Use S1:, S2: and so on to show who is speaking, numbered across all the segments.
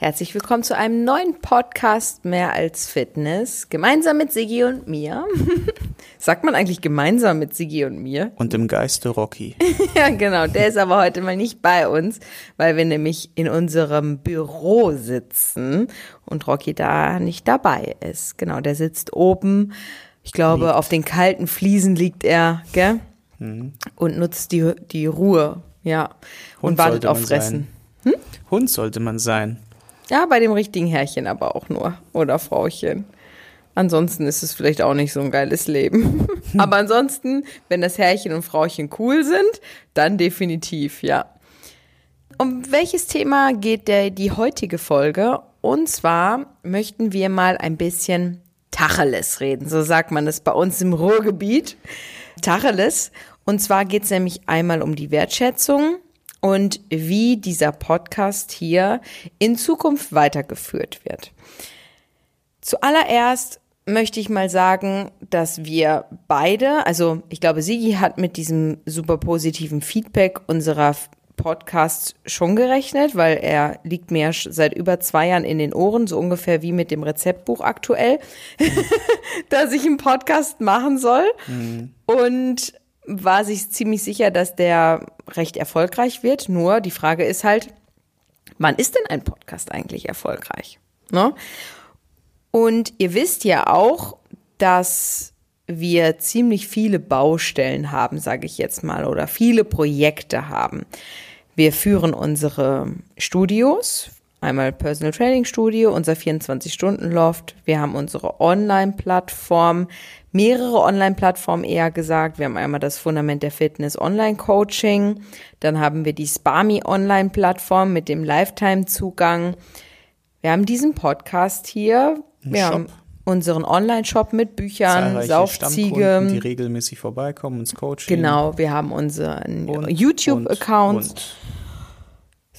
S1: Herzlich willkommen zu einem neuen Podcast Mehr als Fitness. Gemeinsam mit Sigi und mir. Sagt man eigentlich gemeinsam mit Sigi und mir?
S2: Und im Geiste Rocky.
S1: ja, genau. Der ist aber heute mal nicht bei uns, weil wir nämlich in unserem Büro sitzen und Rocky da nicht dabei ist. Genau, der sitzt oben. Ich glaube, liegt. auf den kalten Fliesen liegt er, gell? Mhm. Und nutzt die, die Ruhe, ja.
S2: Hund und wartet auf Fressen. Hm? Hund sollte man sein.
S1: Ja, bei dem richtigen Herrchen aber auch nur. Oder Frauchen. Ansonsten ist es vielleicht auch nicht so ein geiles Leben. aber ansonsten, wenn das Herrchen und Frauchen cool sind, dann definitiv, ja. Um welches Thema geht der, die heutige Folge? Und zwar möchten wir mal ein bisschen Tacheles reden. So sagt man es bei uns im Ruhrgebiet. Tacheles. Und zwar geht es nämlich einmal um die Wertschätzung und wie dieser Podcast hier in Zukunft weitergeführt wird. Zuallererst möchte ich mal sagen, dass wir beide, also ich glaube, Sigi hat mit diesem super positiven Feedback unserer Podcasts schon gerechnet, weil er liegt mir seit über zwei Jahren in den Ohren, so ungefähr wie mit dem Rezeptbuch aktuell, dass ich einen Podcast machen soll. Mhm. Und war sich ziemlich sicher, dass der recht erfolgreich wird. Nur die Frage ist halt, wann ist denn ein Podcast eigentlich erfolgreich? Ne? Und ihr wisst ja auch, dass wir ziemlich viele Baustellen haben, sage ich jetzt mal, oder viele Projekte haben. Wir führen unsere Studios, einmal Personal Training Studio, unser 24-Stunden-Loft. Wir haben unsere Online-Plattform, mehrere Online-Plattformen eher gesagt. Wir haben einmal das Fundament der Fitness Online-Coaching. Dann haben wir die Spami Online-Plattform mit dem Lifetime-Zugang. Wir haben diesen Podcast hier. Ein wir Shop. haben unseren Online-Shop mit Büchern, Saufziege.
S2: Die regelmäßig vorbeikommen ins Coaching.
S1: Genau, wir haben unseren YouTube-Account.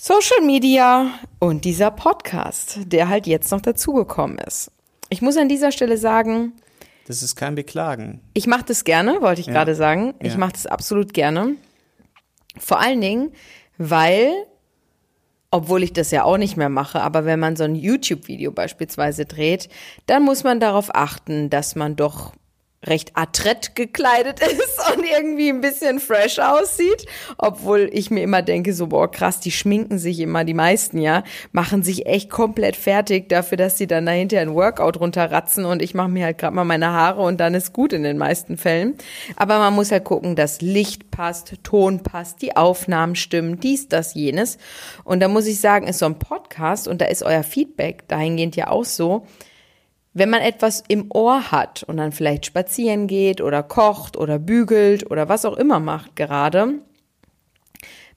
S1: Social Media und dieser Podcast, der halt jetzt noch dazugekommen ist. Ich muss an dieser Stelle sagen,
S2: das ist kein Beklagen.
S1: Ich mache das gerne, wollte ich ja. gerade sagen. Ich ja. mache das absolut gerne. Vor allen Dingen, weil, obwohl ich das ja auch nicht mehr mache, aber wenn man so ein YouTube-Video beispielsweise dreht, dann muss man darauf achten, dass man doch recht adrett gekleidet ist und irgendwie ein bisschen fresh aussieht, obwohl ich mir immer denke, so boah krass, die schminken sich immer, die meisten ja, machen sich echt komplett fertig dafür, dass sie dann dahinter ein Workout runterratzen und ich mache mir halt gerade mal meine Haare und dann ist gut in den meisten Fällen. Aber man muss halt gucken, dass Licht passt, Ton passt, die Aufnahmen stimmen, dies, das, jenes. Und da muss ich sagen, ist so ein Podcast und da ist euer Feedback dahingehend ja auch so, wenn man etwas im Ohr hat und dann vielleicht spazieren geht oder kocht oder bügelt oder was auch immer macht gerade,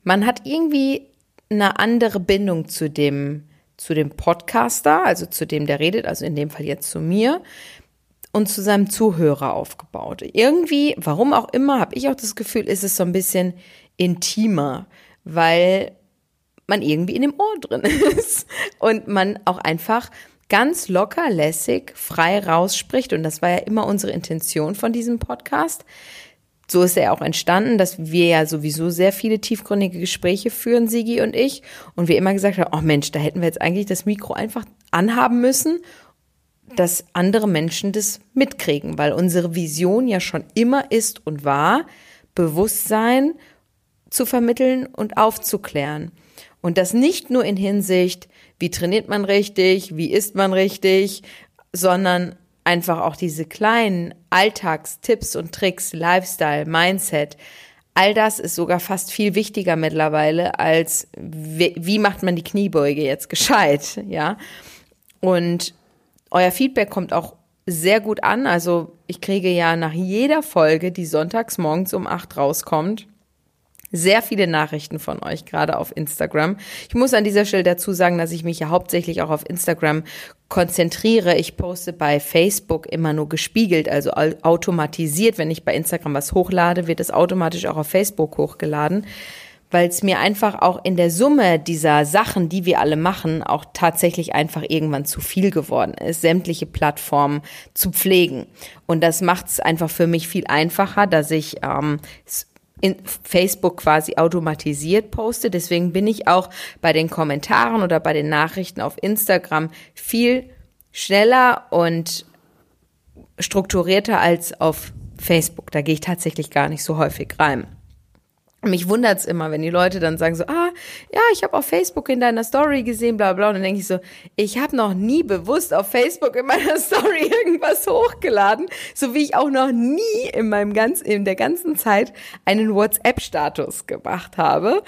S1: man hat irgendwie eine andere Bindung zu dem, zu dem Podcaster, also zu dem, der redet, also in dem Fall jetzt zu mir und zu seinem Zuhörer aufgebaut. Irgendwie, warum auch immer, habe ich auch das Gefühl, ist es so ein bisschen intimer, weil man irgendwie in dem Ohr drin ist und man auch einfach ganz locker, lässig, frei rausspricht. Und das war ja immer unsere Intention von diesem Podcast. So ist er auch entstanden, dass wir ja sowieso sehr viele tiefgründige Gespräche führen, Sigi und ich. Und wir immer gesagt haben, oh Mensch, da hätten wir jetzt eigentlich das Mikro einfach anhaben müssen, dass andere Menschen das mitkriegen, weil unsere Vision ja schon immer ist und war, Bewusstsein zu vermitteln und aufzuklären. Und das nicht nur in Hinsicht, wie trainiert man richtig, wie isst man richtig, sondern einfach auch diese kleinen Alltagstipps und Tricks, Lifestyle, Mindset. All das ist sogar fast viel wichtiger mittlerweile als wie, macht man die Kniebeuge jetzt gescheit, ja? Und euer Feedback kommt auch sehr gut an. Also ich kriege ja nach jeder Folge, die sonntags morgens um acht rauskommt, sehr viele Nachrichten von euch, gerade auf Instagram. Ich muss an dieser Stelle dazu sagen, dass ich mich ja hauptsächlich auch auf Instagram konzentriere. Ich poste bei Facebook immer nur gespiegelt, also automatisiert. Wenn ich bei Instagram was hochlade, wird es automatisch auch auf Facebook hochgeladen weil es mir einfach auch in der Summe dieser Sachen, die wir alle machen, auch tatsächlich einfach irgendwann zu viel geworden ist, sämtliche Plattformen zu pflegen. Und das macht es einfach für mich viel einfacher, dass ich ähm, in Facebook quasi automatisiert poste. Deswegen bin ich auch bei den Kommentaren oder bei den Nachrichten auf Instagram viel schneller und strukturierter als auf Facebook. Da gehe ich tatsächlich gar nicht so häufig rein. Mich wundert's immer, wenn die Leute dann sagen so, ah, ja, ich habe auf Facebook in deiner Story gesehen, bla bla. Und dann denke ich so, ich habe noch nie bewusst auf Facebook in meiner Story irgendwas hochgeladen, so wie ich auch noch nie in meinem ganz, in der ganzen Zeit einen WhatsApp-Status gemacht habe.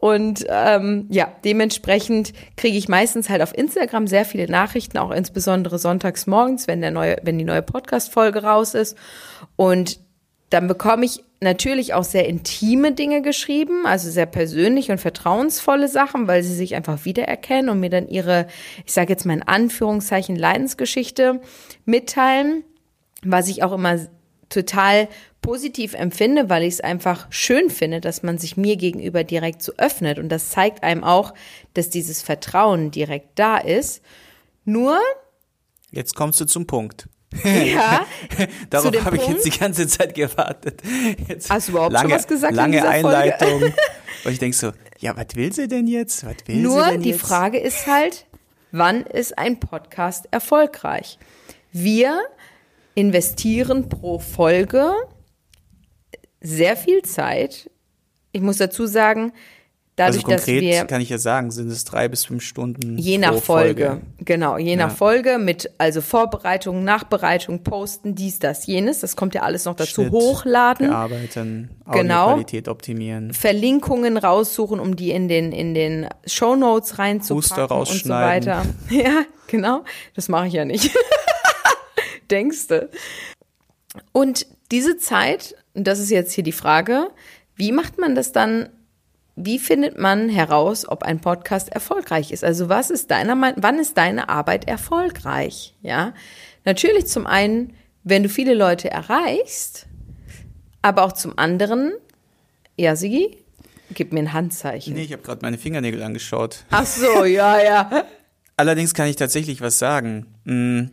S1: Und ähm, ja, dementsprechend kriege ich meistens halt auf Instagram sehr viele Nachrichten, auch insbesondere sonntags morgens, wenn der neue, wenn die neue Podcast-Folge raus ist. Und dann bekomme ich natürlich auch sehr intime Dinge geschrieben, also sehr persönliche und vertrauensvolle Sachen, weil sie sich einfach wiedererkennen und mir dann ihre, ich sage jetzt mal in Anführungszeichen, Leidensgeschichte mitteilen, was ich auch immer total positiv empfinde, weil ich es einfach schön finde, dass man sich mir gegenüber direkt so öffnet. Und das zeigt einem auch, dass dieses Vertrauen direkt da ist. Nur.
S2: Jetzt kommst du zum Punkt.
S1: Ja.
S2: Darauf habe ich jetzt die ganze Zeit gewartet. Jetzt
S1: Hast du überhaupt
S2: lange,
S1: schon was gesagt?
S2: Lange Einleitung. Und ich denke so, ja, was will sie denn jetzt? Was will
S1: Nur
S2: sie denn
S1: die
S2: jetzt?
S1: Frage ist halt, wann ist ein Podcast erfolgreich? Wir investieren pro Folge sehr viel Zeit. Ich muss dazu sagen, dadurch,
S2: also konkret
S1: dass wir
S2: kann ich ja sagen, sind es drei bis fünf Stunden.
S1: Je nach
S2: pro
S1: Folge. Genau, je nach
S2: Ja.
S1: Folge mit also Vorbereitung, Nachbereitung, Posten, dies, das, jenes. Das kommt ja alles noch dazu.
S2: Schnitt,
S1: Hochladen,
S2: Bearbeiten,
S1: Genau.
S2: Audioqualität optimieren.
S1: Verlinkungen raussuchen, um die in den in den Show Notes reinzupacken
S2: Huster
S1: und so
S2: rausschneiden.
S1: weiter. Ja, genau. Das mache ich ja nicht. Denkste. Und diese Zeit, und das ist jetzt hier die Frage, wie macht man das dann? Wie findet man heraus, ob ein Podcast erfolgreich ist? Also was ist deiner Meinung, wann ist deine Arbeit erfolgreich? Ja, natürlich zum einen, wenn du viele Leute erreichst, aber auch zum anderen, ja, Sigi, gib mir ein Handzeichen.
S2: Nee, ich habe gerade meine Fingernägel angeschaut.
S1: Ach so, ja, ja.
S2: Allerdings kann ich tatsächlich was sagen. Mm,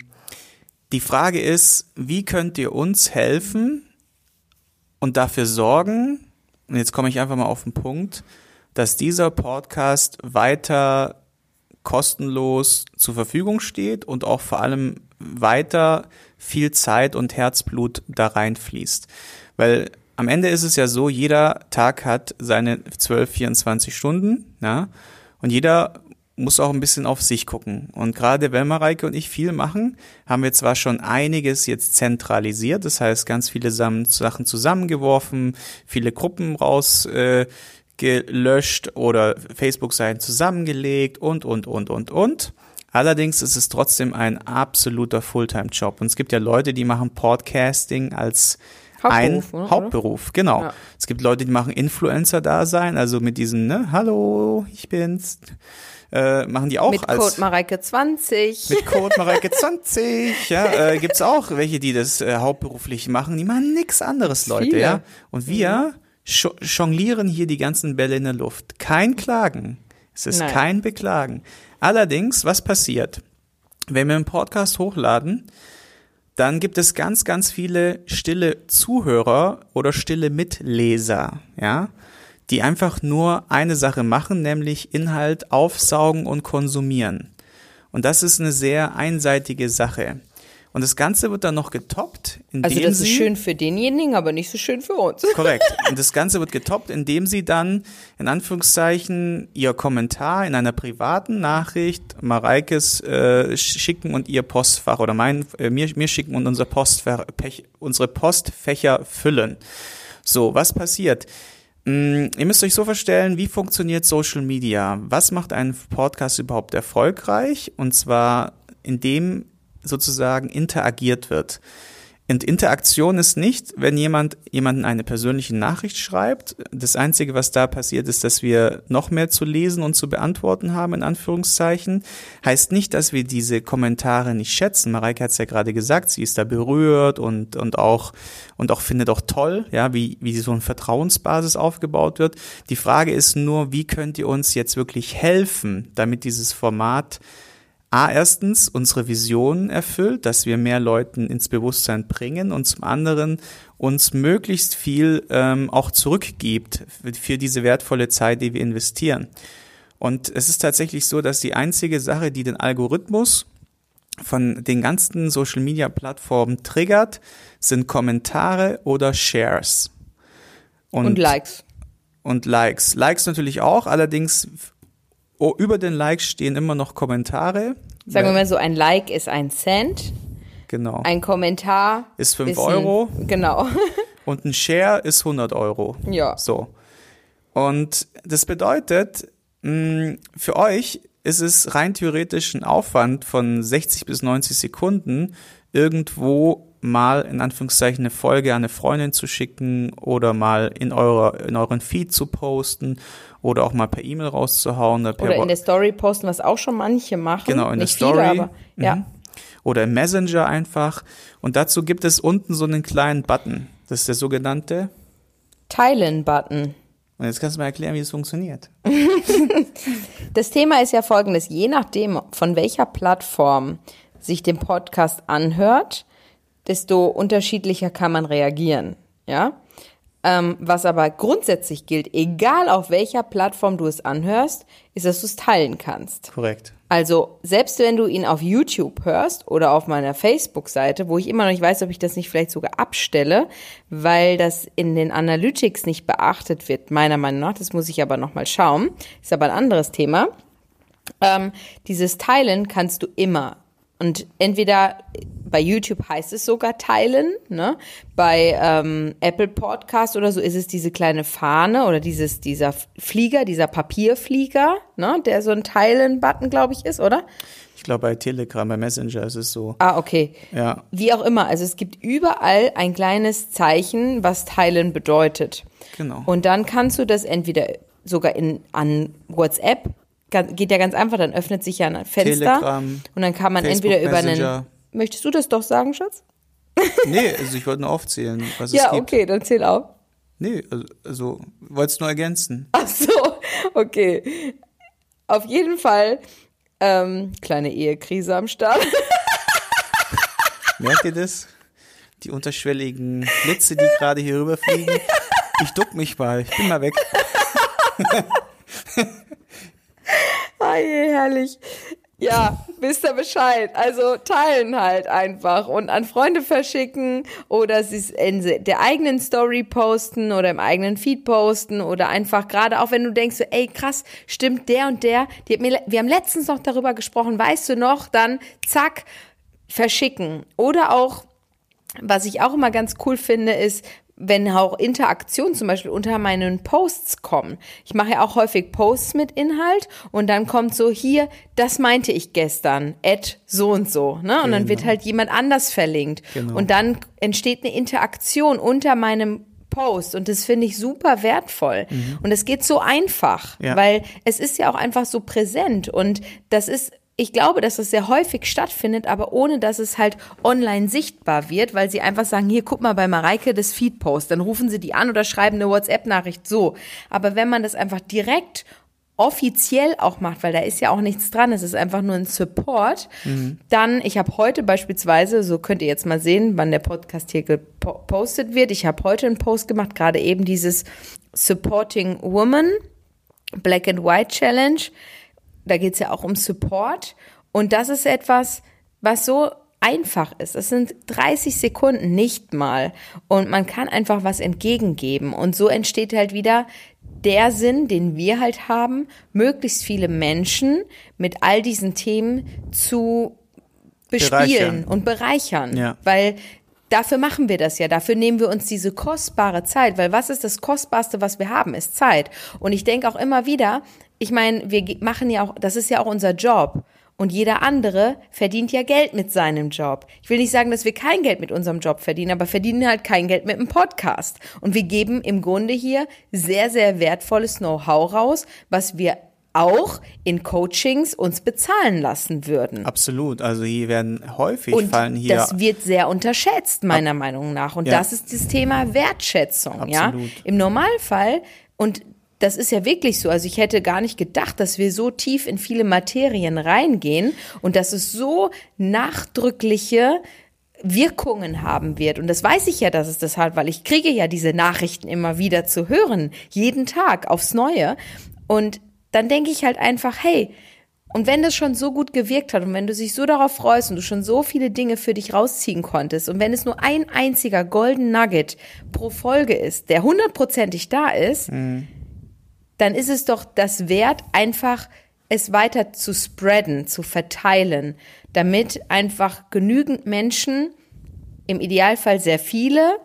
S2: Die Frage ist, wie könnt ihr uns helfen und dafür sorgen, und jetzt komme ich einfach mal auf den Punkt, dass dieser Podcast weiter kostenlos zur Verfügung steht und auch vor allem weiter viel Zeit und Herzblut da reinfließt. Weil am Ende ist es ja so, jeder Tag hat seine 12, 24 Stunden, ja, und jeder muss auch ein bisschen auf sich gucken. Und gerade wenn Mareike und ich viel machen, haben wir zwar schon einiges jetzt zentralisiert, das heißt ganz viele Sachen zusammengeworfen, viele Gruppen raus äh, oder Facebook-Seiten zusammengelegt und, und, und, und, und. Allerdings ist es trotzdem ein absoluter Fulltime-Job. Und es gibt ja Leute, die machen Podcasting als
S1: Hauptberuf,
S2: ein
S1: oder?
S2: Hauptberuf, genau.
S1: Ja.
S2: Es gibt Leute, die machen Influencer-Dasein, also mit diesem, ne, hallo, ich bin's, äh, machen die auch
S1: Mit
S2: als
S1: Code Mareike 20.
S2: mit Code Mareike 20, ja, äh, gibt's auch welche, die das äh, hauptberuflich machen, die machen nix anderes, Leute,
S1: Viele.
S2: ja. Und wir sch jonglieren hier die ganzen Bälle in der Luft. Kein Klagen. Es ist
S1: Nein.
S2: kein Beklagen. Allerdings, was passiert? Wenn wir einen Podcast hochladen, dann gibt es ganz, ganz viele stille Zuhörer oder stille Mitleser, ja, die einfach nur eine Sache machen, nämlich Inhalt aufsaugen und konsumieren. Und das ist eine sehr einseitige Sache. Und das Ganze wird dann noch getoppt, indem
S1: Also das
S2: sie
S1: ist schön für denjenigen, aber nicht so schön für uns.
S2: Korrekt. Und das Ganze wird getoppt, indem sie dann in Anführungszeichen ihr Kommentar in einer privaten Nachricht Mareikes äh, schicken und ihr Postfach oder mein, äh, mir, mir schicken und unser Postfach, Pech, unsere Postfächer füllen. So, was passiert? Mm, Ihr müsst euch so vorstellen, wie funktioniert Social Media? Was macht einen Podcast überhaupt erfolgreich? Und zwar, indem sozusagen interagiert wird. Und Interaktion ist nicht, wenn jemand jemanden eine persönliche Nachricht schreibt. Das Einzige, was da passiert, ist, dass wir noch mehr zu lesen und zu beantworten haben, in Anführungszeichen. Heißt nicht, dass wir diese Kommentare nicht schätzen. Mareike hat es ja gerade gesagt, sie ist da berührt und, und auch, und auch findet auch toll, ja, wie, wie so eine Vertrauensbasis aufgebaut wird. Die Frage ist nur, wie könnt ihr uns jetzt wirklich helfen, damit dieses Format A, erstens unsere Vision erfüllt, dass wir mehr Leuten ins Bewusstsein bringen und zum anderen uns möglichst viel ähm, auch zurückgibt für diese wertvolle Zeit, die wir investieren. Und es ist tatsächlich so, dass die einzige Sache, die den Algorithmus von den ganzen Social Media Plattformen triggert, sind Kommentare oder Shares.
S1: Und, und Likes.
S2: Und Likes. Likes natürlich auch, allerdings oh, über den Likes stehen immer noch Kommentare.
S1: Sagen wir mal so, ein Like ist ein Cent.
S2: Genau.
S1: Ein Kommentar
S2: ist 5 Euro.
S1: Ein, genau.
S2: und ein Share ist 100 Euro.
S1: Ja.
S2: So. Und das bedeutet, mh, für euch ist es rein theoretisch ein Aufwand von 60 bis 90 Sekunden, irgendwo mal in Anführungszeichen eine Folge an eine Freundin zu schicken oder mal in eurer in euren Feed zu posten oder auch mal per E-Mail rauszuhauen
S1: oder, oder in der Story posten, was auch schon manche machen.
S2: Genau in
S1: Nicht
S2: der Story.
S1: Viele, aber, mhm. ja.
S2: Oder im Messenger einfach. Und dazu gibt es unten so einen kleinen Button. Das ist der sogenannte
S1: Teilen-Button.
S2: Und jetzt kannst du mal erklären, wie es funktioniert.
S1: das Thema ist ja folgendes. Je nachdem, von welcher Plattform sich den Podcast anhört, desto unterschiedlicher kann man reagieren. Ja? Ähm, was aber grundsätzlich gilt, egal auf welcher Plattform du es anhörst, ist, dass du es teilen kannst.
S2: Korrekt.
S1: Also selbst wenn du ihn auf YouTube hörst oder auf meiner Facebook-Seite, wo ich immer noch nicht weiß, ob ich das nicht vielleicht sogar abstelle, weil das in den Analytics nicht beachtet wird, meiner Meinung nach, das muss ich aber nochmal schauen, ist aber ein anderes Thema. Ähm, dieses Teilen kannst du immer und entweder bei YouTube heißt es sogar teilen, ne? Bei ähm, Apple Podcast oder so ist es diese kleine Fahne oder dieses dieser Flieger, dieser Papierflieger, ne? Der so ein Teilen-Button, glaube ich, ist, oder?
S2: Ich glaube bei Telegram, bei Messenger ist es so.
S1: Ah, okay.
S2: Ja.
S1: Wie auch immer, also es gibt überall ein kleines Zeichen, was teilen bedeutet.
S2: Genau.
S1: Und dann kannst du das entweder sogar in an WhatsApp geht ja ganz einfach, dann öffnet sich ja ein Fenster
S2: Telegram,
S1: und dann kann man
S2: Facebook
S1: entweder über
S2: Messenger.
S1: einen. Möchtest du das doch sagen, Schatz?
S2: Nee, also ich wollte nur aufzählen, was
S1: ja,
S2: es gibt.
S1: okay, dann zähl auf.
S2: Nee, also, also wollte es nur ergänzen.
S1: Ach so, okay. Auf jeden Fall ähm, kleine Ehekrise am Start.
S2: Merkt ihr das? Die unterschwelligen Blitze, die gerade hier rüberfliegen. Ich duck mich mal, ich bin mal weg.
S1: Herrlich. Ja, wisst ihr Bescheid. Also teilen halt einfach und an Freunde verschicken oder sie in der eigenen Story posten oder im eigenen Feed posten oder einfach gerade auch wenn du denkst, so, ey krass, stimmt der und der, die hat mir, wir haben letztens noch darüber gesprochen, weißt du noch, dann zack, verschicken. Oder auch, was ich auch immer ganz cool finde, ist, wenn auch Interaktionen zum Beispiel unter meinen Posts kommen. Ich mache ja auch häufig Posts mit Inhalt und dann kommt so hier, das meinte ich gestern, at so und so, ne? Und genau. dann wird halt jemand anders verlinkt. Genau. Und dann entsteht eine Interaktion unter meinem Post und das finde ich super wertvoll. Mhm. Und es geht so einfach, ja. weil es ist ja auch einfach so präsent und das ist ich glaube, dass das sehr häufig stattfindet, aber ohne dass es halt online sichtbar wird, weil sie einfach sagen, hier guck mal bei Mareike das Feedpost, dann rufen sie die an oder schreiben eine WhatsApp-Nachricht so. Aber wenn man das einfach direkt offiziell auch macht, weil da ist ja auch nichts dran, es ist einfach nur ein Support, mhm. dann, ich habe heute beispielsweise, so könnt ihr jetzt mal sehen, wann der Podcast hier gepostet wird, ich habe heute einen Post gemacht, gerade eben dieses Supporting Woman, Black and White Challenge, da geht es ja auch um Support. Und das ist etwas, was so einfach ist. Es sind 30 Sekunden nicht mal. Und man kann einfach was entgegengeben. Und so entsteht halt wieder der Sinn, den wir halt haben, möglichst viele Menschen mit all diesen Themen zu bespielen bereichern. und bereichern. Ja. Weil dafür machen wir das ja. Dafür nehmen wir uns diese kostbare Zeit. Weil was ist das Kostbarste, was wir haben, ist Zeit. Und ich denke auch immer wieder, ich meine, wir machen ja auch, das ist ja auch unser Job. Und jeder andere verdient ja Geld mit seinem Job. Ich will nicht sagen, dass wir kein Geld mit unserem Job verdienen, aber verdienen halt kein Geld mit einem Podcast. Und wir geben im Grunde hier sehr, sehr wertvolles Know-how raus, was wir auch in Coachings uns bezahlen lassen würden.
S2: Absolut. Also hier werden häufig
S1: und
S2: fallen hier.
S1: Das wird sehr unterschätzt, meiner Ab Meinung nach. Und ja. das ist das Thema Wertschätzung. Absolut. Ja? Im Normalfall, und das ist ja wirklich so. Also ich hätte gar nicht gedacht, dass wir so tief in viele Materien reingehen und dass es so nachdrückliche Wirkungen haben wird. Und das weiß ich ja, dass es das hat, weil ich kriege ja diese Nachrichten immer wieder zu hören, jeden Tag aufs Neue. Und dann denke ich halt einfach, hey, und wenn das schon so gut gewirkt hat und wenn du dich so darauf freust und du schon so viele Dinge für dich rausziehen konntest und wenn es nur ein einziger Golden Nugget pro Folge ist, der hundertprozentig da ist, mhm. Dann ist es doch das wert, einfach es weiter zu spreaden, zu verteilen, damit einfach genügend Menschen, im Idealfall sehr viele,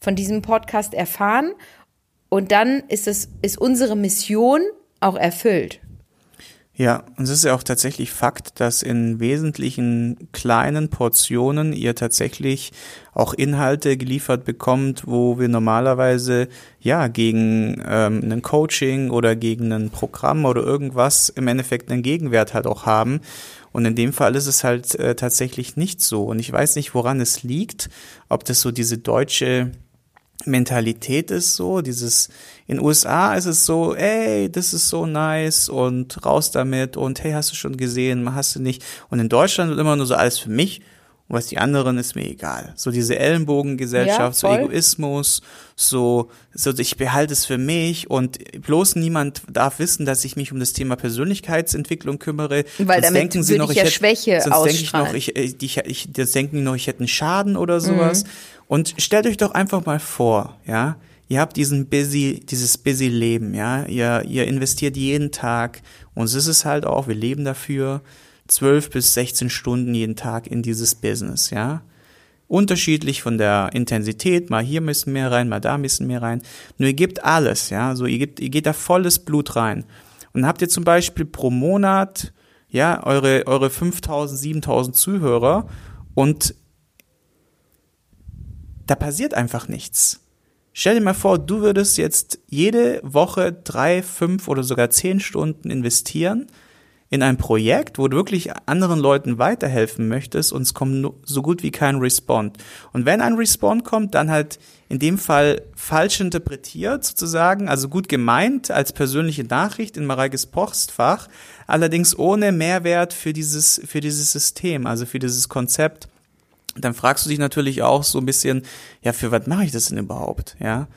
S1: von diesem Podcast erfahren. Und dann ist es, ist unsere Mission auch erfüllt.
S2: Ja, und es ist ja auch tatsächlich Fakt, dass in wesentlichen kleinen Portionen ihr tatsächlich auch Inhalte geliefert bekommt, wo wir normalerweise ja gegen ähm, ein Coaching oder gegen ein Programm oder irgendwas im Endeffekt einen Gegenwert halt auch haben. Und in dem Fall ist es halt äh, tatsächlich nicht so. Und ich weiß nicht, woran es liegt, ob das so diese deutsche Mentalität ist so, dieses, in USA ist es so, ey, das ist so nice und raus damit und hey, hast du schon gesehen, hast du nicht. Und in Deutschland wird immer nur so alles für mich und was die anderen ist mir egal. So diese Ellenbogengesellschaft, ja, so Egoismus, so, so ich behalte es für mich und bloß niemand darf wissen, dass ich mich um das Thema Persönlichkeitsentwicklung kümmere.
S1: Weil sonst damit denken sie noch, ich, ja hätte, Schwäche sonst denke ich noch,
S2: ich, ich, ich, das denken noch, ich hätte einen Schaden oder sowas. Mhm. Und stellt euch doch einfach mal vor, ja, ihr habt diesen busy, dieses busy Leben, ja, ihr, ihr investiert jeden Tag, uns ist es halt auch, wir leben dafür, zwölf bis 16 Stunden jeden Tag in dieses Business, ja. Unterschiedlich von der Intensität, mal hier müssen mehr rein, mal da müssen mehr rein. Nur ihr gebt alles, ja, so ihr gebt, ihr geht da volles Blut rein. Und habt ihr zum Beispiel pro Monat, ja, eure, eure 5000, 7000 Zuhörer und da passiert einfach nichts. Stell dir mal vor, du würdest jetzt jede Woche drei, fünf oder sogar zehn Stunden investieren in ein Projekt, wo du wirklich anderen Leuten weiterhelfen möchtest und es kommt so gut wie kein Respond. Und wenn ein Respond kommt, dann halt in dem Fall falsch interpretiert sozusagen, also gut gemeint als persönliche Nachricht in Mareikes Postfach, allerdings ohne Mehrwert für dieses, für dieses System, also für dieses Konzept dann fragst du dich natürlich auch so ein bisschen, ja, für was mache ich das denn überhaupt? Ja.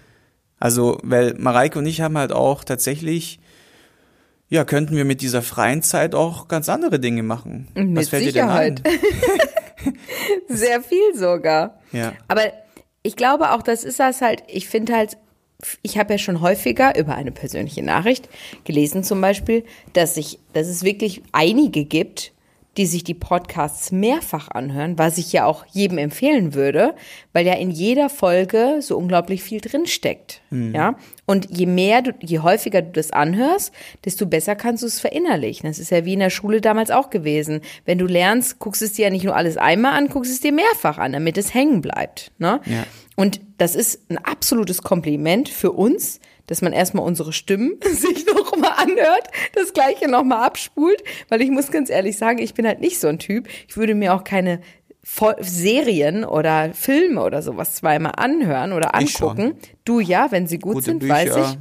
S2: Also, weil Mareike und ich haben halt auch tatsächlich, ja, könnten wir mit dieser freien Zeit auch ganz andere Dinge machen.
S1: Mit was fällt Sicherheit. dir denn ein? Sehr viel sogar.
S2: Ja.
S1: Aber ich glaube auch, das ist das halt, ich finde halt, ich habe ja schon häufiger über eine persönliche Nachricht gelesen zum Beispiel, dass ich, dass es wirklich einige gibt, die sich die Podcasts mehrfach anhören, was ich ja auch jedem empfehlen würde, weil ja in jeder Folge so unglaublich viel drinsteckt. Mhm. Ja. Und je mehr du, je häufiger du das anhörst, desto besser kannst du es verinnerlichen. Das ist ja wie in der Schule damals auch gewesen. Wenn du lernst, guckst es dir ja nicht nur alles einmal an, guckst es dir mehrfach an, damit es hängen bleibt. Ne? Ja. Und das ist ein absolutes Kompliment für uns, dass man erstmal unsere Stimmen sich noch mal anhört, das gleiche noch mal abspult, weil ich muss ganz ehrlich sagen, ich bin halt nicht so ein Typ. Ich würde mir auch keine Serien oder Filme oder sowas zweimal anhören oder angucken. Du ja, wenn sie gut Gute sind, Bücher, weiß ich.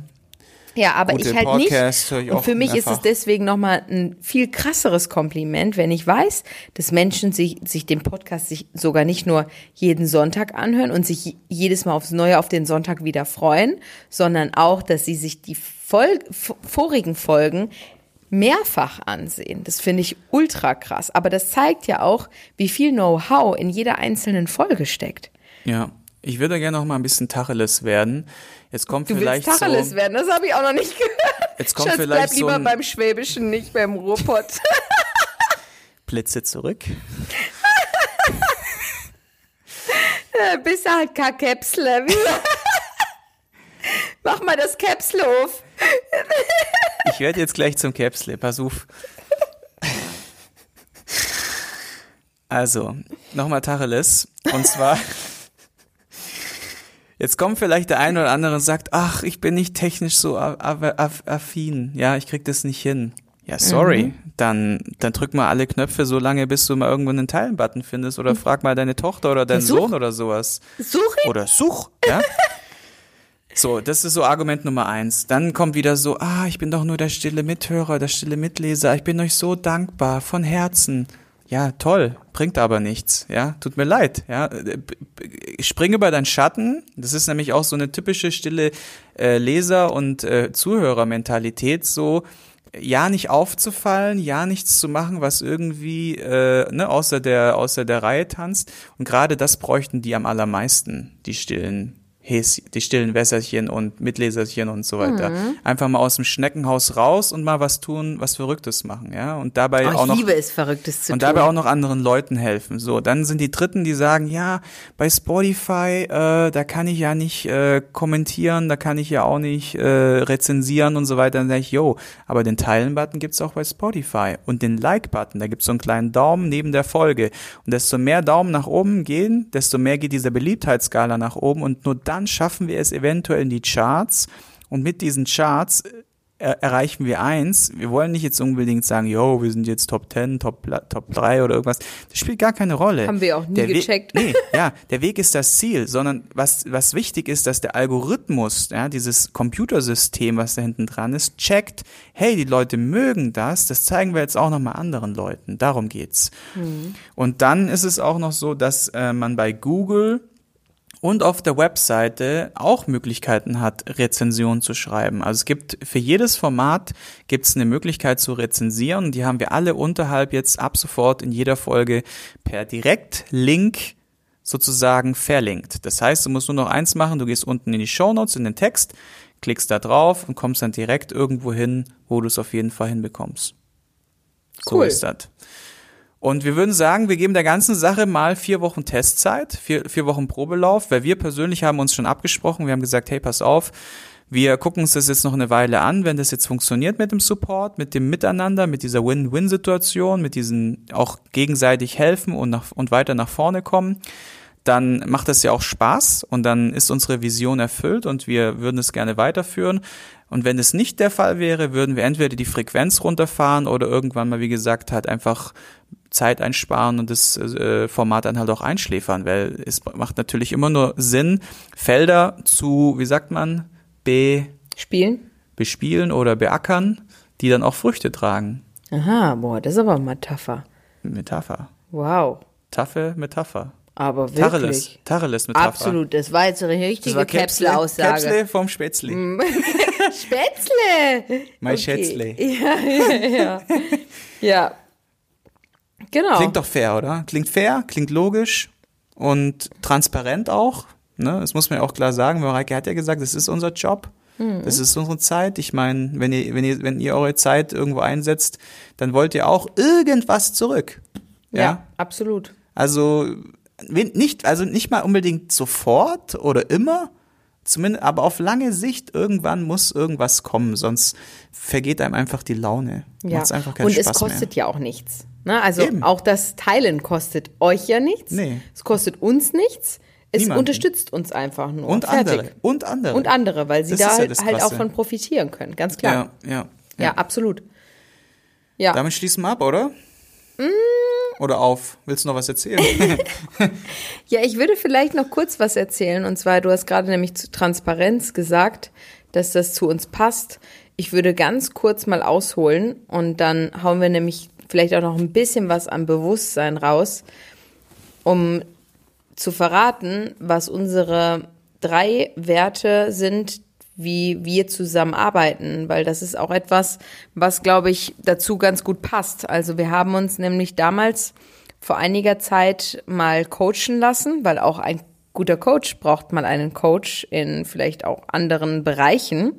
S1: Ja, aber ich halt Podcast nicht. Und für mich mehrfach. ist es deswegen nochmal ein viel krasseres Kompliment, wenn ich weiß, dass Menschen sich, sich den Podcast sich sogar nicht nur jeden Sonntag anhören und sich jedes Mal aufs Neue auf den Sonntag wieder freuen, sondern auch, dass sie sich die Fol vorigen Folgen mehrfach ansehen. Das finde ich ultra krass. Aber das zeigt ja auch, wie viel Know-how in jeder einzelnen Folge steckt.
S2: Ja, ich würde gerne noch mal ein bisschen Tacheles werden. Jetzt kommt
S1: du
S2: vielleicht
S1: willst Tacheles
S2: so,
S1: werden, das habe ich auch noch nicht gehört.
S2: Jetzt kommt Schatz, vielleicht
S1: bleib lieber
S2: so ein,
S1: beim Schwäbischen, nicht beim Ruhrpott.
S2: Blitze zurück.
S1: Bist halt kein Käpsle. Mach mal das Käpsle auf.
S2: ich werde jetzt gleich zum Käpsle, pass auf. Also, nochmal Tacheles. Und zwar Jetzt kommt vielleicht der eine oder andere und sagt, ach, ich bin nicht technisch so affin. Ja, ich krieg das nicht hin. Ja, sorry. Mhm. Dann, dann drück mal alle Knöpfe so lange, bis du mal irgendwo einen Teilen-Button findest oder frag mal deine Tochter oder deinen Sohn oder sowas.
S1: Such ihn.
S2: Oder such, ja. So, das ist so Argument Nummer eins. Dann kommt wieder so, ah, ich bin doch nur der stille Mithörer, der stille Mitleser. Ich bin euch so dankbar, von Herzen. Ja, toll, bringt aber nichts. Ja, tut mir leid. Ja, spring über deinen Schatten. Das ist nämlich auch so eine typische stille äh, Leser- und äh, Zuhörermentalität. So, ja nicht aufzufallen, ja nichts zu machen, was irgendwie äh, ne, außer der außer der Reihe tanzt. Und gerade das bräuchten die am allermeisten, die stillen Häs, die stillen Wässerchen und Mitleserchen und so weiter. Mhm. Einfach mal aus dem Schneckenhaus raus und mal was tun, was Verrücktes machen, ja. Und dabei
S1: oh,
S2: auch noch.
S1: liebe es, Verrücktes
S2: zu und tun. Dabei auch noch anderen Leuten helfen. So, dann sind die Dritten, die sagen, ja, bei Spotify, äh, da kann ich ja nicht äh, kommentieren, da kann ich ja auch nicht äh, rezensieren und so weiter. Dann sage ich, yo, aber den Teilen-Button gibt's auch bei Spotify. Und den Like-Button, da gibt's so einen kleinen Daumen neben der Folge. Und desto mehr Daumen nach oben gehen, desto mehr geht diese Beliebtheitsskala nach oben und nur dann dann schaffen wir es eventuell in die Charts und mit diesen Charts äh, erreichen wir eins. Wir wollen nicht jetzt unbedingt sagen, yo, wir sind jetzt Top 10, Top, Top 3 oder irgendwas. Das spielt gar keine Rolle.
S1: Haben wir auch nie
S2: der
S1: gecheckt.
S2: Nee, ja, der Weg ist das Ziel, sondern was, was wichtig ist, dass der Algorithmus, ja, dieses Computersystem, was da hinten dran ist, checkt, hey, die Leute mögen das, das zeigen wir jetzt auch nochmal anderen Leuten. Darum geht's. Mhm. Und dann ist es auch noch so, dass äh, man bei Google und auf der Webseite auch Möglichkeiten hat, Rezensionen zu schreiben. Also es gibt für jedes Format gibt es eine Möglichkeit zu rezensieren. Die haben wir alle unterhalb jetzt ab sofort in jeder Folge per Direktlink sozusagen verlinkt. Das heißt, du musst nur noch eins machen, du gehst unten in die Show Notes, in den Text, klickst da drauf und kommst dann direkt irgendwo hin, wo du es auf jeden Fall hinbekommst. So cool. ist das. Und wir würden sagen, wir geben der ganzen Sache mal vier Wochen Testzeit, vier, vier Wochen Probelauf, weil wir persönlich haben uns schon abgesprochen. Wir haben gesagt, hey, pass auf, wir gucken uns das jetzt noch eine Weile an, wenn das jetzt funktioniert mit dem Support, mit dem Miteinander, mit dieser Win-Win-Situation, mit diesen auch gegenseitig helfen und, nach, und weiter nach vorne kommen, dann macht das ja auch Spaß und dann ist unsere Vision erfüllt und wir würden es gerne weiterführen. Und wenn es nicht der Fall wäre, würden wir entweder die Frequenz runterfahren oder irgendwann mal, wie gesagt, halt einfach Zeit einsparen und das äh, Format dann halt auch einschläfern, weil es macht natürlich immer nur Sinn, Felder zu, wie sagt man, be
S1: spielen,
S2: bespielen oder beackern, die dann auch Früchte tragen.
S1: Aha, boah, das ist aber Metapher.
S2: Metapher.
S1: Wow.
S2: Taffe Metapher.
S1: Aber wirklich.
S2: Tacheles, Tacheles Metapher.
S1: Absolut, das war jetzt eine richtige Käpsle-Aussage.
S2: Käpsle vom Spätzle.
S1: Spätzle!
S2: Mein okay. Schätzle.
S1: Ja, ja, ja. ja, Genau.
S2: Klingt doch fair, oder? Klingt fair, klingt logisch und transparent auch. Ne? Das muss man ja auch klar sagen. Mareike hat ja gesagt, das ist unser Job. Mhm. Das ist unsere Zeit. Ich meine, wenn ihr, wenn ihr, wenn ihr eure Zeit irgendwo einsetzt, dann wollt ihr auch irgendwas zurück. Ja, ja
S1: absolut.
S2: Also nicht, also nicht mal unbedingt sofort oder immer, zumindest, aber auf lange Sicht irgendwann muss irgendwas kommen, sonst vergeht einem einfach die Laune.
S1: Ja. Macht's einfach keinen Und Spaß es kostet mehr. ja auch nichts. Ne? Also Eben. auch das Teilen kostet euch ja nichts.
S2: Nee.
S1: Es kostet uns nichts. Es Niemanden. unterstützt uns einfach nur.
S2: Und Fertig. andere. Und andere.
S1: Und andere, weil sie das da halt, ja halt auch von profitieren können, ganz klar.
S2: Ja, ja. Ja,
S1: ja absolut. Ja.
S2: Damit schließen wir ab, oder?
S1: Mm.
S2: Oder auf? Willst du noch was erzählen?
S1: ja, ich würde vielleicht noch kurz was erzählen. Und zwar, du hast gerade nämlich zu Transparenz gesagt, dass das zu uns passt. Ich würde ganz kurz mal ausholen und dann hauen wir nämlich vielleicht auch noch ein bisschen was an Bewusstsein raus, um zu verraten, was unsere drei Werte sind, wie wir zusammenarbeiten, weil das ist auch etwas, was, glaube ich, dazu ganz gut passt. Also wir haben uns nämlich damals vor einiger Zeit mal coachen lassen, weil auch ein guter Coach braucht mal einen Coach in vielleicht auch anderen Bereichen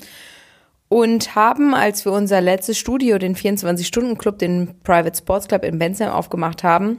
S1: und haben, als wir unser letztes Studio, den 24-Stunden-Club, den Private Sports Club in Bensheim aufgemacht haben,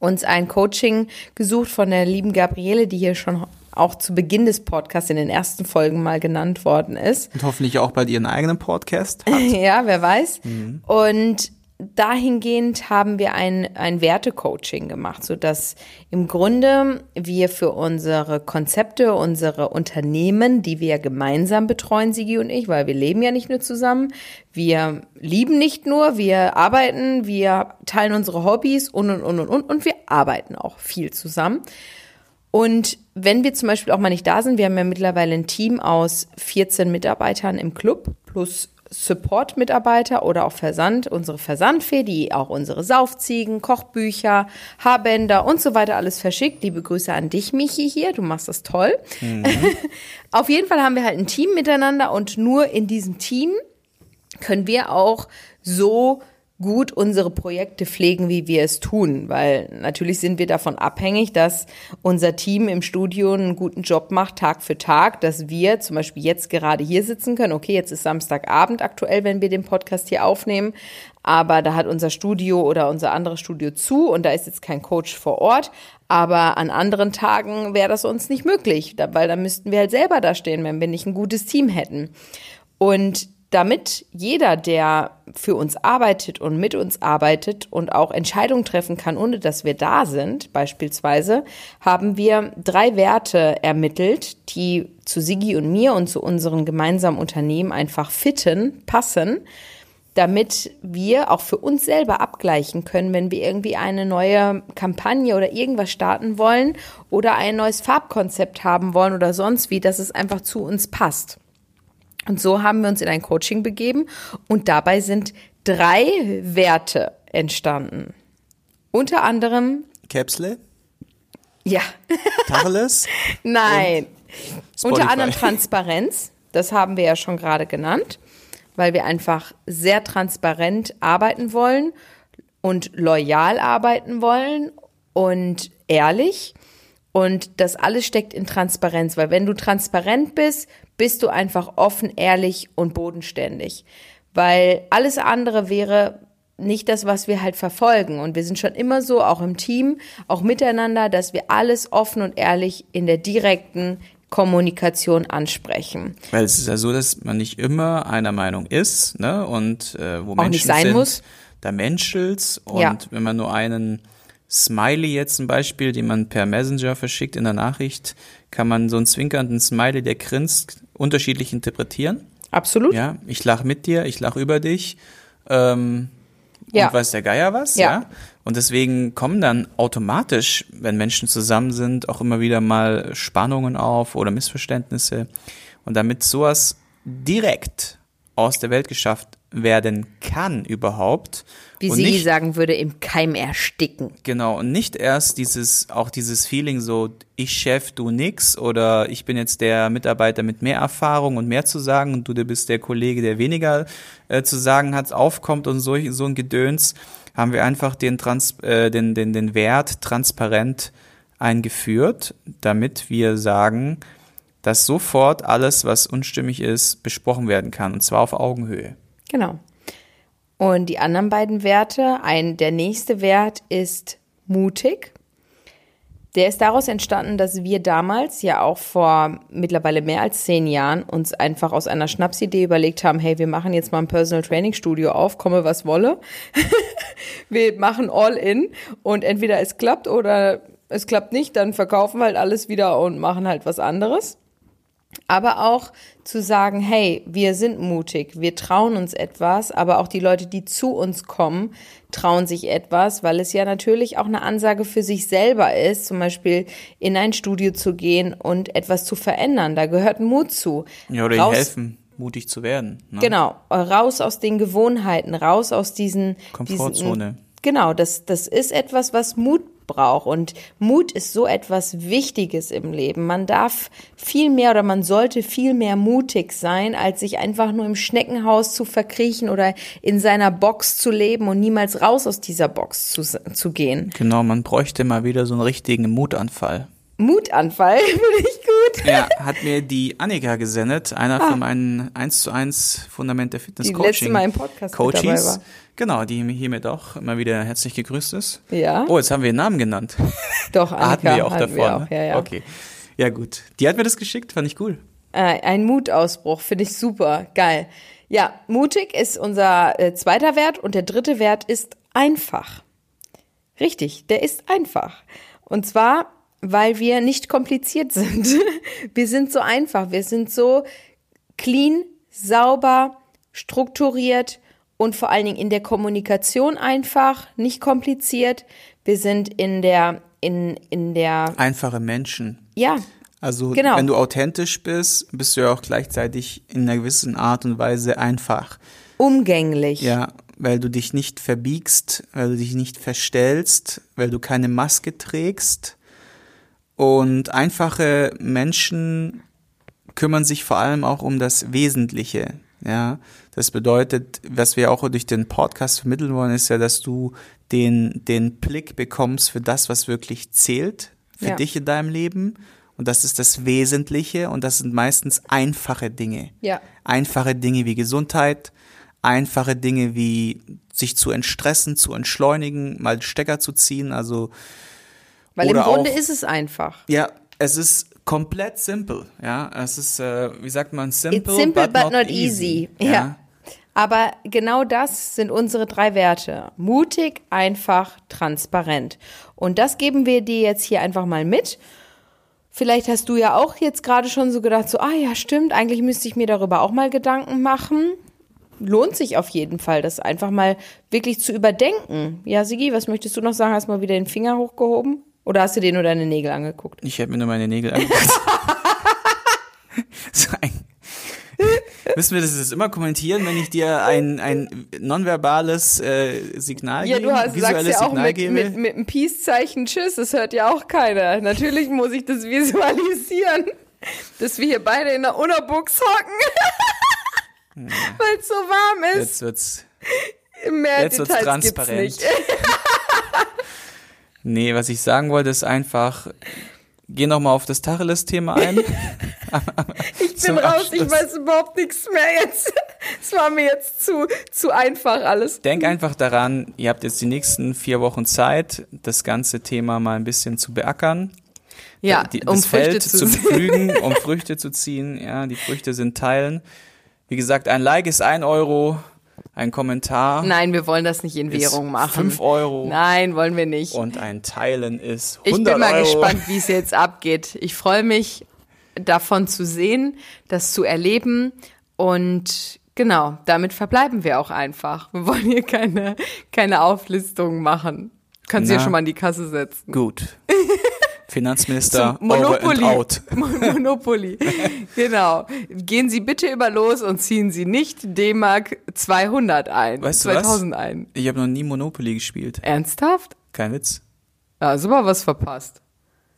S1: uns ein Coaching gesucht von der lieben Gabriele, die hier schon auch zu Beginn des Podcasts in den ersten Folgen mal genannt worden ist.
S2: Und hoffentlich auch bald ihren eigenen Podcast
S1: ja, wer weiß. Mhm. Und dahingehend haben wir ein, ein Wertecoaching gemacht, sodass im Grunde wir für unsere Konzepte, unsere Unternehmen, die wir gemeinsam betreuen, Sigi und ich, weil wir leben ja nicht nur zusammen, wir lieben nicht nur, wir arbeiten, wir teilen unsere Hobbys und, und, und, und, und, und wir arbeiten auch viel zusammen. Und wenn wir zum Beispiel auch mal nicht da sind, wir haben ja mittlerweile ein Team aus 14 Mitarbeitern im Club plus Support-Mitarbeiter oder auch Versand, unsere Versandfee, die auch unsere Saufziegen, Kochbücher, Haarbänder und so weiter alles verschickt. Liebe Grüße an dich, Michi, hier. Du machst das toll. Mhm. Auf jeden Fall haben wir halt ein Team miteinander und nur in diesem Team können wir auch so gut unsere Projekte pflegen, wie wir es tun, weil natürlich sind wir davon abhängig, dass unser Team im Studio einen guten Job macht, Tag für Tag, dass wir zum Beispiel jetzt gerade hier sitzen können. Okay, jetzt ist Samstagabend aktuell, wenn wir den Podcast hier aufnehmen, aber da hat unser Studio oder unser anderes Studio zu und da ist jetzt kein Coach vor Ort. Aber an anderen Tagen wäre das uns nicht möglich, weil da müssten wir halt selber da stehen, wenn wir nicht ein gutes Team hätten. Und damit jeder, der für uns arbeitet und mit uns arbeitet und auch Entscheidungen treffen kann, ohne dass wir da sind, beispielsweise, haben wir drei Werte ermittelt, die zu Sigi und mir und zu unseren gemeinsamen Unternehmen einfach fitten, passen, damit wir auch für uns selber abgleichen können, wenn wir irgendwie eine neue Kampagne oder irgendwas starten wollen oder ein neues Farbkonzept haben wollen oder sonst wie, dass es einfach zu uns passt. Und so haben wir uns in ein Coaching begeben und dabei sind drei Werte entstanden. Unter anderem
S2: Capsule?
S1: Ja.
S2: Tacheles?
S1: Nein. Unter anderem Transparenz. Das haben wir ja schon gerade genannt, weil wir einfach sehr transparent arbeiten wollen und loyal arbeiten wollen und ehrlich. Und das alles steckt in Transparenz, weil wenn du transparent bist, bist du einfach offen, ehrlich und bodenständig. Weil alles andere wäre nicht das, was wir halt verfolgen. Und wir sind schon immer so, auch im Team, auch miteinander, dass wir alles offen und ehrlich in der direkten Kommunikation ansprechen.
S2: Weil es ist ja so, dass man nicht immer einer Meinung ist, ne? Und äh, wo
S1: auch
S2: Menschen
S1: nicht sein
S2: sind,
S1: muss.
S2: da menschelt's. Und
S1: Ja.
S2: wenn man nur einen Smiley jetzt zum Beispiel, den man per Messenger verschickt in der Nachricht, kann man so einen zwinkernden Smiley, der grinst, unterschiedlich interpretieren.
S1: Absolut.
S2: Ja, ich lach mit dir, ich lach über dich. Ähm,
S1: Ja.
S2: Und weiß der Geier was,
S1: Ja.
S2: ja. Und deswegen kommen dann automatisch, wenn Menschen zusammen sind, auch immer wieder mal Spannungen auf oder Missverständnisse. Und damit sowas direkt aus der Welt geschafft werden kann überhaupt.
S1: Wie
S2: und
S1: sie
S2: nicht,
S1: sagen würde, im Keim ersticken.
S2: Genau, und nicht erst dieses, auch dieses Feeling so, ich Chef, du nix, oder ich bin jetzt der Mitarbeiter mit mehr Erfahrung und mehr zu sagen und du bist der Kollege, der weniger äh, zu sagen hat, aufkommt und so, so ein Gedöns, haben wir einfach den, Trans, äh, den, den, den Wert transparent eingeführt, damit wir sagen, dass sofort alles, was unstimmig ist, besprochen werden kann, und zwar auf Augenhöhe.
S1: Genau. Und die anderen beiden Werte, ein, der nächste Wert ist mutig. Der ist daraus entstanden, dass wir damals, ja auch vor mittlerweile mehr als zehn Jahren, uns einfach aus einer Schnapsidee überlegt haben, hey, wir machen jetzt mal ein Personal Training Studio auf, komme was wolle. wir machen all in und entweder es klappt oder es klappt nicht, dann verkaufen wir halt alles wieder und machen halt was anderes aber auch zu sagen, hey, wir sind mutig, wir trauen uns etwas, aber auch die Leute, die zu uns kommen, trauen sich etwas, weil es ja natürlich auch eine Ansage für sich selber ist, zum Beispiel in ein Studio zu gehen und etwas zu verändern. Da gehört Mut zu.
S2: Ja, oder
S1: Raus-
S2: helfen, mutig zu werden. Ne?
S1: Genau, raus aus den Gewohnheiten, raus aus diesen
S2: Komfortzone.
S1: Diesen, genau, das, das ist etwas, was Mut braucht. Und Mut ist so etwas Wichtiges im Leben. Man darf viel mehr oder man sollte viel mehr mutig sein, als sich einfach nur im Schneckenhaus zu verkriechen oder in seiner Box zu leben und niemals raus aus dieser Box zu, zu gehen.
S2: Genau, man bräuchte mal wieder so einen richtigen Mutanfall.
S1: Mutanfall, finde ich gut.
S2: Ja, hat mir die Annika gesendet, einer von meinen 1 zu 1 Fundament der Fitness
S1: Ah. Die
S2: Coaching
S1: letzte Mal im Podcast mit
S2: Coaches.
S1: dabei war.
S2: Genau, die hiermit auch immer wieder herzlich gegrüßt ist.
S1: Ja.
S2: Oh, jetzt haben wir ihren Namen genannt.
S1: Doch,
S2: Ah, hatten
S1: Annika
S2: wir ja auch
S1: hatten
S2: davor.
S1: wir auch,
S2: ne?
S1: ja, ja.
S2: Okay. Ja, gut. Die hat mir das geschickt, fand ich cool.
S1: Äh, ein Mutausbruch, finde ich super, geil. Ja, mutig ist unser äh, zweiter Wert und der dritte Wert ist einfach. Richtig, der ist einfach. Und zwar, weil wir nicht kompliziert sind. Wir sind so einfach, wir sind so clean, sauber, strukturiert und vor allen Dingen in der Kommunikation einfach, nicht kompliziert. Wir sind in der in, in der.
S2: Einfache Menschen.
S1: Ja.
S2: Also
S1: Genau.
S2: wenn du authentisch bist, bist du ja auch gleichzeitig in einer gewissen Art und Weise einfach.
S1: Umgänglich.
S2: Ja, weil du dich nicht verbiegst, weil du dich nicht verstellst, weil du keine Maske trägst. Und einfache Menschen kümmern sich vor allem auch um das Wesentliche. Ja, das bedeutet, was wir auch durch den Podcast vermitteln wollen, ist ja, dass du den, den Blick bekommst für das, was wirklich zählt für
S1: Ja.
S2: dich in deinem Leben. Und das ist das Wesentliche und das sind meistens einfache Dinge.
S1: Ja.
S2: Einfache Dinge wie Gesundheit, einfache Dinge wie sich zu entstressen, zu entschleunigen, mal Stecker zu ziehen. Also
S1: Weil
S2: Oder
S1: im Grunde
S2: auch-
S1: ist es einfach.
S2: ja, es ist komplett simpel. Ja, es ist, äh, wie sagt man, simple,
S1: It's simple but, not, easy. Ja.
S2: Ja.
S1: Aber genau das sind unsere drei Werte. Mutig, einfach, transparent. Und das geben wir dir jetzt hier einfach mal mit. Vielleicht hast du ja auch jetzt gerade schon so gedacht, so, ah ja, stimmt, eigentlich müsste ich mir darüber auch mal Gedanken machen. Lohnt sich auf jeden Fall, das einfach mal wirklich zu überdenken. Ja, Sigi, was möchtest du noch sagen? Hast du mal wieder den Finger hochgehoben? Oder hast du dir nur deine Nägel angeguckt?
S2: Ich habe mir nur meine Nägel angeguckt. so ein Müssen wir das jetzt immer kommentieren, wenn ich dir ein, ein nonverbales äh, Signal
S1: Ja,
S2: gebe,
S1: du hast, sagst
S2: visuelles
S1: ja auch
S2: Signal
S1: mit,
S2: gebe?
S1: mit, mit einem Peace-Zeichen Tschüss, das hört ja auch keiner. Natürlich muss ich das visualisieren, dass wir hier beide in der Unabuchs hocken, weil es so warm ist.
S2: Jetzt wird's,
S1: Mehr
S2: jetzt wird's
S1: Details gibt's
S2: transparent.
S1: nicht.
S2: Nee, was ich sagen wollte, ist einfach, geh noch mal auf das Tacheles-Thema ein.
S1: Ich bin raus, ich weiß überhaupt nichts mehr jetzt. Es war mir jetzt zu, zu einfach alles.
S2: Denk einfach daran, ihr habt jetzt die nächsten vier Wochen Zeit, das ganze Thema mal ein bisschen zu beackern.
S1: Ja,
S2: die,
S1: um
S2: das
S1: Früchte
S2: Feld
S1: zu
S2: pflügen, um Früchte zu ziehen. Ja, die Früchte sind teilen. Wie gesagt, ein Like ist ein Euro, ein Kommentar
S1: Nein, wir wollen das nicht in Währung machen.
S2: fünf Euro
S1: Nein, wollen wir nicht.
S2: und ein Teilen ist 100
S1: Ich bin mal
S2: Euro.
S1: gespannt, wie es jetzt abgeht. Ich freue mich, davon zu sehen, das zu erleben und genau, damit verbleiben wir auch einfach. Wir wollen hier keine, keine Auflistung machen. Kannst du ja schon mal in die Kasse setzen.
S2: Gut. Finanzminister,
S1: Zum Monopoly.
S2: out.
S1: Monopoly. genau. Gehen Sie bitte über los und ziehen Sie nicht D-Mark 200 ein.
S2: Weißt du was?
S1: 2000 ein.
S2: Ich habe noch nie Monopoly gespielt.
S1: Ernsthaft?
S2: Kein Witz.
S1: Da hast du aber was verpasst.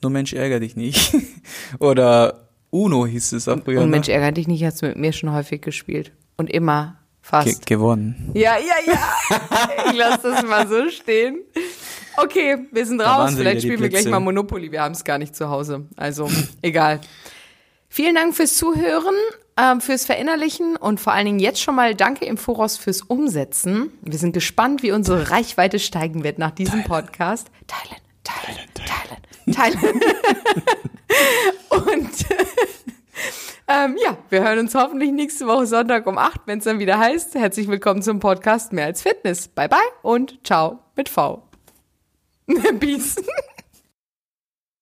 S2: Nur Mensch, ärger dich nicht. Oder Uno hieß es auch früher.
S1: Und
S2: noch.
S1: Mensch, ärger dich nicht, hast du mit mir schon häufig gespielt. Und immer fast.
S2: Ge gewonnen.
S1: Ja, ja, ja. Ich lasse das mal so stehen. Okay, wir sind
S2: Da
S1: raus. Vielleicht spielen wir gleich mal Monopoly. Wir haben es gar nicht zu Hause. Also, egal. Vielen Dank fürs Zuhören, ähm, fürs Verinnerlichen und vor allen Dingen jetzt schon mal danke im Voraus fürs Umsetzen. Wir sind gespannt, wie unsere Reichweite steigen wird nach diesem Podcast. Teilen, teilen, teilen, teilen. und ähm, ja, wir hören uns hoffentlich nächste Woche Sonntag um 8, wenn es dann wieder heißt, herzlich willkommen zum Podcast Mehr als Fitness. Bye bye und ciao mit V. Peace.